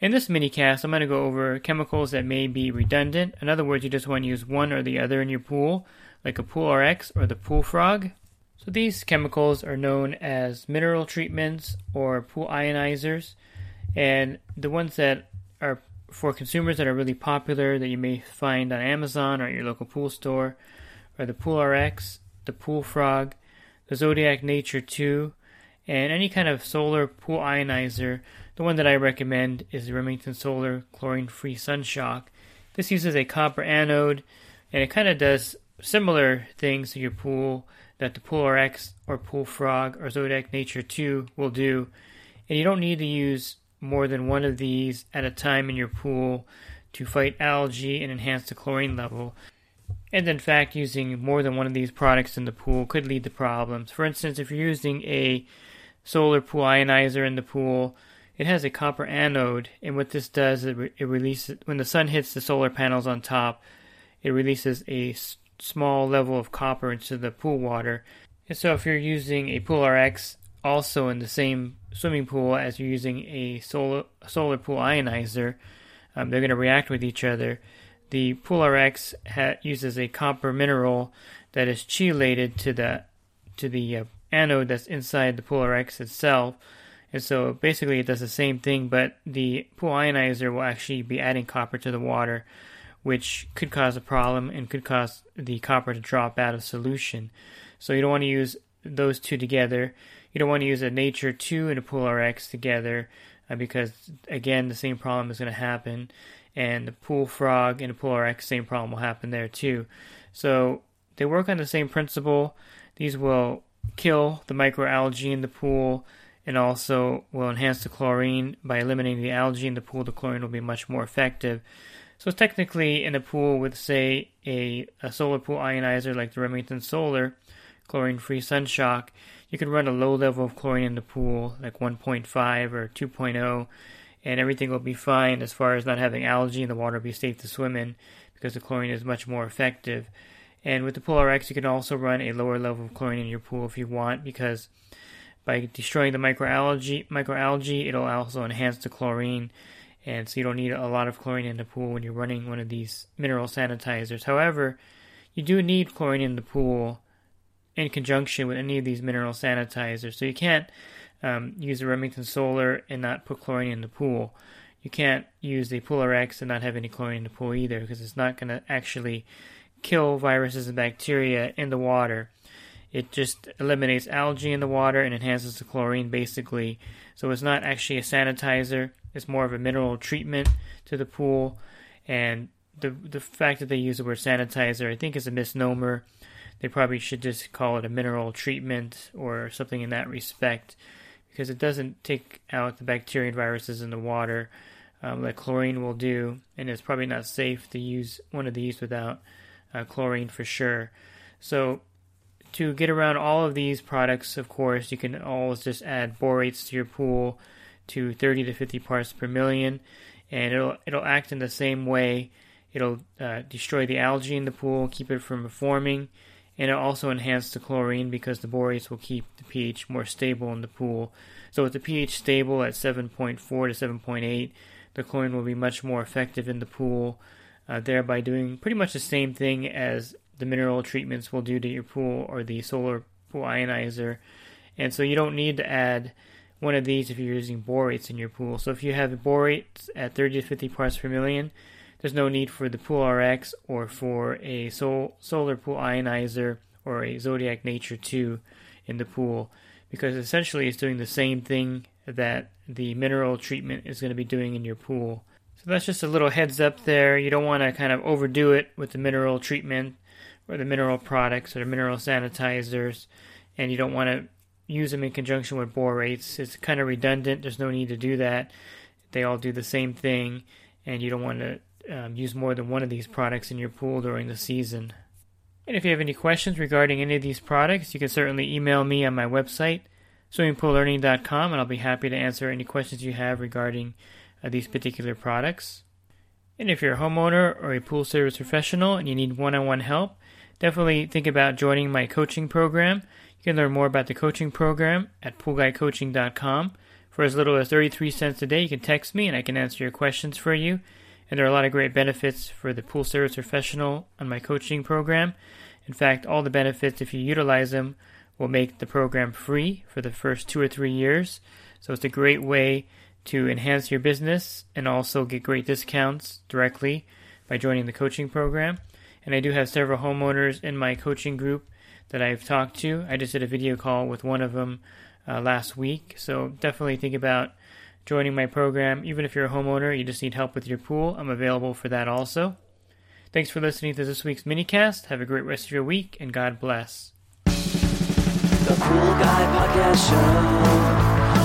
In this minicast, I'm going to go over chemicals that may be redundant. In other words, you just want to use one or the other in your pool, like a Pool RX or the Pool Frog. So these chemicals are known as mineral treatments or pool ionizers, and the ones that are for consumers that are really popular that you may find on Amazon or at your local pool store are the Pool RX, the Pool Frog, the Zodiac Nature 2, and any kind of solar pool ionizer the one that I recommend is the Remington Solar Chlorine Free Sunshock. This uses a copper anode and it kind of does similar things to your pool that the Pool RX or Pool Frog or Zodiac Nature 2 will do. And you don't need to use more than one of these at a time in your pool to fight algae and enhance the chlorine level. And in fact, using more than one of these products in the pool could lead to problems. For instance, if you're using a solar pool ionizer in the pool, it has a copper anode, and what this does, it, re- it releases when the sun hits the solar panels on top, it releases a s- small level of copper into the pool water. And so, if you're using a Pool RX also in the same swimming pool as you're using a solar solar pool ionizer, um, they're going to react with each other. The Pool RX ha- uses a copper mineral that is chelated to the to the uh, anode that's inside the Pool RX itself and so basically it does the same thing, but the pool ionizer will actually be adding copper to the water, which could cause a problem and could cause the copper to drop out of solution. So you don't want to use those two together. You don't want to use a Nature 2 and a Pool RX together uh, because, again, the same problem is going to happen. And the Pool Frog and the Pool RX, same problem will happen there too. So they work on the same principle. These will kill the microalgae in the pool and also will enhance the chlorine by eliminating the algae in the pool. The chlorine will be much more effective. So technically, in a pool with say a, a solar pool ionizer like the Remington Solar chlorine-free Sunshock, you can run a low level of chlorine in the pool, like 1.5 or 2.0, and everything will be fine as far as not having algae and the water will be safe to swim in because the chlorine is much more effective. And with the Pool RX, you can also run a lower level of chlorine in your pool if you want because by destroying the microalgae, microalgae, it'll also enhance the chlorine, and so you don't need a lot of chlorine in the pool when you're running one of these mineral sanitizers. However, you do need chlorine in the pool in conjunction with any of these mineral sanitizers. So you can't um, use a Remington Solar and not put chlorine in the pool. You can't use the Pool X and not have any chlorine in the pool either because it's not going to actually kill viruses and bacteria in the water. It just eliminates algae in the water and enhances the chlorine basically. So it's not actually a sanitizer, it's more of a mineral treatment to the pool. And the the fact that they use the word sanitizer, I think, is a misnomer. They probably should just call it a mineral treatment or something in that respect because it doesn't take out the bacteria and viruses in the water um, like chlorine will do, and it's probably not safe to use one of these without uh, chlorine for sure. So to get around all of these products, of course, you can always just add borates to your pool to 30 to 50 parts per million, and it'll it'll act in the same way. It'll uh, destroy the algae in the pool, keep it from forming, and it'll also enhance the chlorine because the borates will keep the pH more stable in the pool. So with the pH stable at 7.4 to 7.8, the chlorine will be much more effective in the pool, uh, thereby doing pretty much the same thing as the mineral treatments will do to your pool or the solar pool ionizer. And so you don't need to add one of these if you're using borates in your pool. So if you have borates at 30 to 50 parts per million, there's no need for the Pool RX or for a sol- solar pool ionizer or a Zodiac Nature 2 in the pool because essentially it's doing the same thing that the mineral treatment is going to be doing in your pool. So that's just a little heads up there. You don't want to kind of overdo it with the mineral treatment or the mineral products or the mineral sanitizers, and you don't want to use them in conjunction with borates. It's kind of redundant. There's no need to do that. They all do the same thing, and you don't want to um, use more than one of these products in your pool during the season. And if you have any questions regarding any of these products, you can certainly email me on my website, swimmingpoollearning.com, and I'll be happy to answer any questions you have regarding uh, these particular products. And if you're a homeowner or a pool service professional and you need one on one help, definitely think about joining my coaching program. You can learn more about the coaching program at poolguycoaching.com. For as little as 33 cents a day, you can text me and I can answer your questions for you. And there are a lot of great benefits for the pool service professional on my coaching program. In fact, all the benefits, if you utilize them, will make the program free for the first two or three years. So it's a great way to enhance your business and also get great discounts directly by joining the coaching program. And I do have several homeowners in my coaching group that I've talked to. I just did a video call with one of them uh, last week. So definitely think about joining my program. Even if you're a homeowner, you just need help with your pool, I'm available for that also. Thanks for listening to this week's minicast. Have a great rest of your week, and God bless. The Pool Guy Podcast Show.